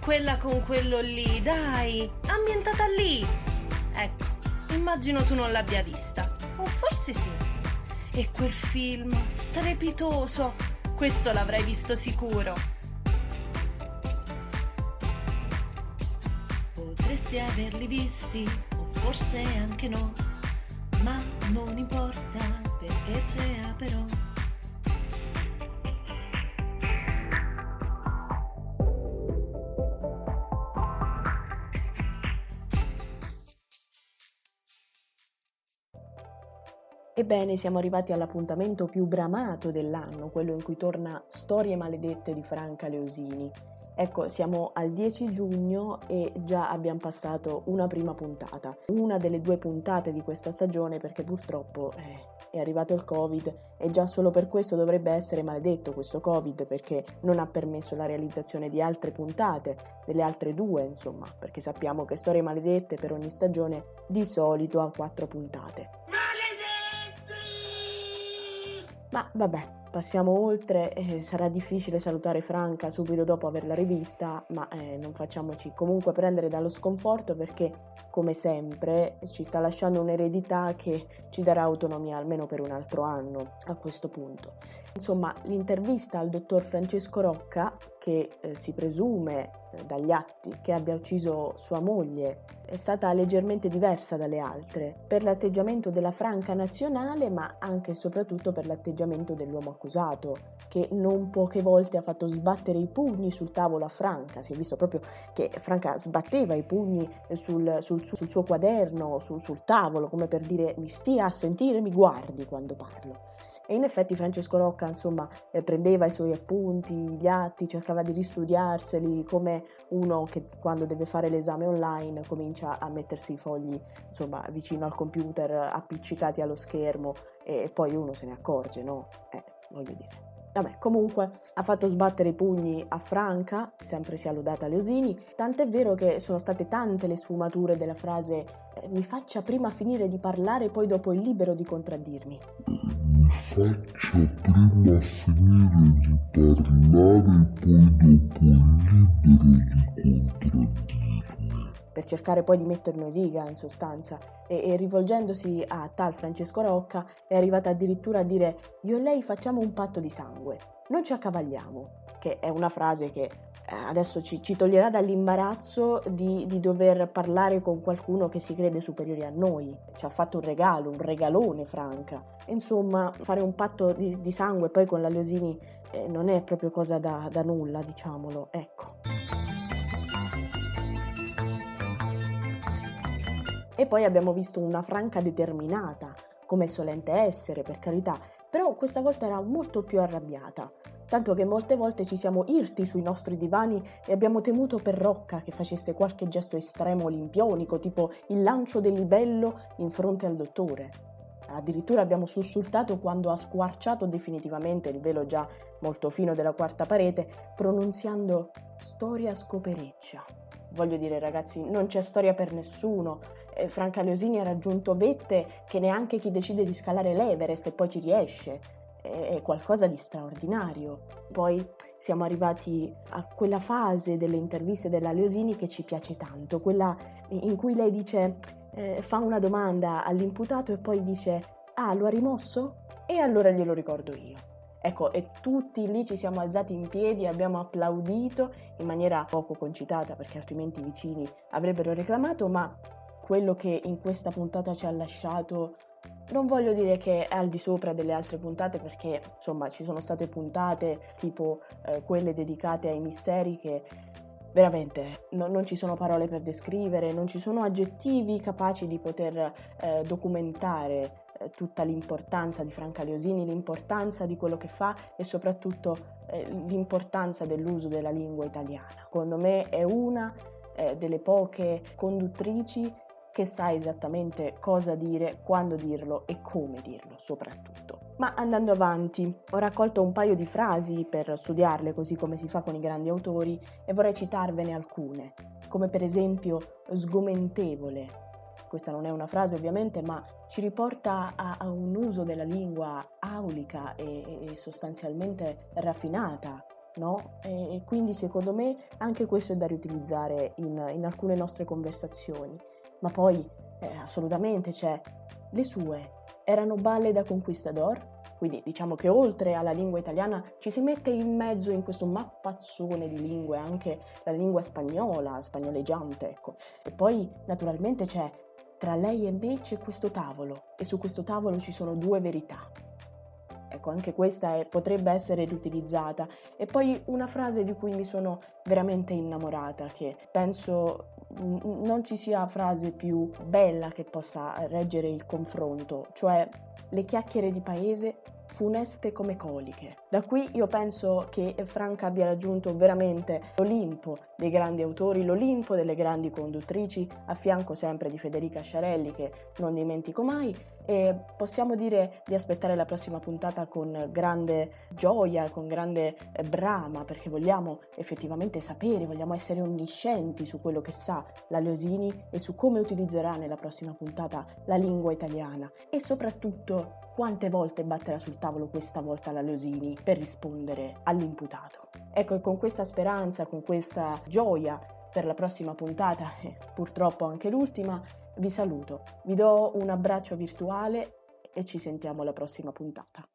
Quella con quello lì, dai, ambientata lì. Ecco, immagino tu non l'abbia vista. O forse sì. E quel film strepitoso, questo l'avrai visto sicuro. Potresti averli visti, o forse anche no, ma non importa perché c'è però. Ebbene, siamo arrivati all'appuntamento più bramato dell'anno, quello in cui torna Storie maledette di Franca Leosini. Ecco, siamo al 10 giugno e già abbiamo passato una prima puntata, una delle due puntate di questa stagione perché purtroppo eh, è arrivato il Covid e già solo per questo dovrebbe essere maledetto questo Covid perché non ha permesso la realizzazione di altre puntate, delle altre due insomma, perché sappiamo che Storie maledette per ogni stagione di solito ha quattro puntate. Ma vabbè, passiamo oltre, eh, sarà difficile salutare Franca subito dopo averla rivista, ma eh, non facciamoci comunque prendere dallo sconforto perché, come sempre, ci sta lasciando un'eredità che ci darà autonomia almeno per un altro anno a questo punto. Insomma, l'intervista al dottor Francesco Rocca, che eh, si presume eh, dagli atti che abbia ucciso sua moglie è stata leggermente diversa dalle altre, per l'atteggiamento della Franca nazionale, ma anche e soprattutto per l'atteggiamento dell'uomo accusato, che non poche volte ha fatto sbattere i pugni sul tavolo a Franca. Si è visto proprio che Franca sbatteva i pugni sul, sul, sul suo quaderno, sul, sul tavolo, come per dire mi stia a sentire, mi guardi quando parlo. E in effetti Francesco Rocca, insomma, eh, prendeva i suoi appunti, gli atti, cercava di ristudiarseli come uno che quando deve fare l'esame online comincia a mettersi i fogli, insomma, vicino al computer, appiccicati allo schermo e poi uno se ne accorge, no? Eh, voglio dire. Vabbè, comunque ha fatto sbattere i pugni a Franca, sempre sia lodata Leosini, tant'è vero che sono state tante le sfumature della frase eh, mi faccia prima finire di parlare poi dopo è libero di contraddirmi faccia prima finire di parlare e poi dopo libero di contraddirmi. Per cercare poi di metterlo in riga, in sostanza, e, e rivolgendosi a tal Francesco Rocca è arrivata addirittura a dire io e lei facciamo un patto di sangue, non ci accavagliamo, che è una frase che eh, adesso ci, ci, toglierà dall'imbarazzo di, di, dover parlare con qualcuno che si crede superiore a noi. Ci ha fatto un regalo, un regalone Franca. Insomma, fare un patto di, di sangue poi con la Leosini eh, non è proprio cosa da, da nulla, diciamolo. Ecco. E poi abbiamo visto una Franca determinata, come solente essere, per carità, però questa volta era molto più arrabbiata tanto che molte volte ci siamo irti sui nostri divani e abbiamo temuto per Rocca che facesse qualche gesto estremo olimpionico, tipo il lancio del libello in fronte al dottore. Addirittura abbiamo sussultato quando ha squarciato definitivamente il velo già molto fino della quarta parete, pronunziando storia scopereccia. Voglio dire ragazzi, non c'è storia per nessuno. Eh, Franca Leosini ha raggiunto vette che neanche chi decide di scalare l'Everest e poi ci riesce è qualcosa di straordinario. Poi siamo arrivati a quella fase delle interviste della Leosini che ci piace tanto, quella in cui lei dice, eh, fa una domanda all'imputato e poi dice, ah, lo ha rimosso? E allora glielo ricordo io. Ecco, e tutti lì ci siamo alzati in piedi, abbiamo applaudito in maniera poco concitata perché altrimenti i vicini avrebbero reclamato, ma quello che in questa puntata ci ha lasciato non voglio dire che è al di sopra delle altre puntate perché insomma ci sono state puntate tipo eh, quelle dedicate ai misteri che veramente no, non ci sono parole per descrivere, non ci sono aggettivi capaci di poter eh, documentare eh, tutta l'importanza di Franca Leosini, l'importanza di quello che fa e soprattutto eh, l'importanza dell'uso della lingua italiana. Secondo me è una eh, delle poche conduttrici che sa esattamente cosa dire, quando dirlo e come dirlo soprattutto. Ma andando avanti, ho raccolto un paio di frasi per studiarle così come si fa con i grandi autori e vorrei citarvene alcune, come per esempio sgomentevole. Questa non è una frase ovviamente, ma ci riporta a, a un uso della lingua aulica e, e sostanzialmente raffinata, no? E quindi secondo me anche questo è da riutilizzare in, in alcune nostre conversazioni. Ma poi eh, assolutamente c'è le sue erano balle da conquistador, quindi diciamo che oltre alla lingua italiana ci si mette in mezzo in questo mappazzone di lingue anche la lingua spagnola, spagnoleggiante, ecco. E poi naturalmente c'è tra lei e me c'è questo tavolo e su questo tavolo ci sono due verità. Ecco, anche questa è, potrebbe essere riutilizzata. E poi una frase di cui mi sono veramente innamorata, che penso non ci sia frase più bella che possa reggere il confronto, cioè le chiacchiere di paese funeste come coliche. Da qui io penso che Franca abbia raggiunto veramente l'Olimpo dei grandi autori, l'Olimpo delle grandi conduttrici, a fianco sempre di Federica Sciarelli che non dimentico mai e possiamo dire di aspettare la prossima puntata con grande gioia, con grande eh, brama perché vogliamo effettivamente sapere, vogliamo essere onniscienti su quello che sa la Leosini e su come utilizzerà nella prossima puntata la lingua italiana e soprattutto quante volte batterà sul tavolo questa volta la Leosini per rispondere all'imputato. Ecco, e con questa speranza, con questa gioia per la prossima puntata e purtroppo anche l'ultima, vi saluto, vi do un abbraccio virtuale e ci sentiamo alla prossima puntata.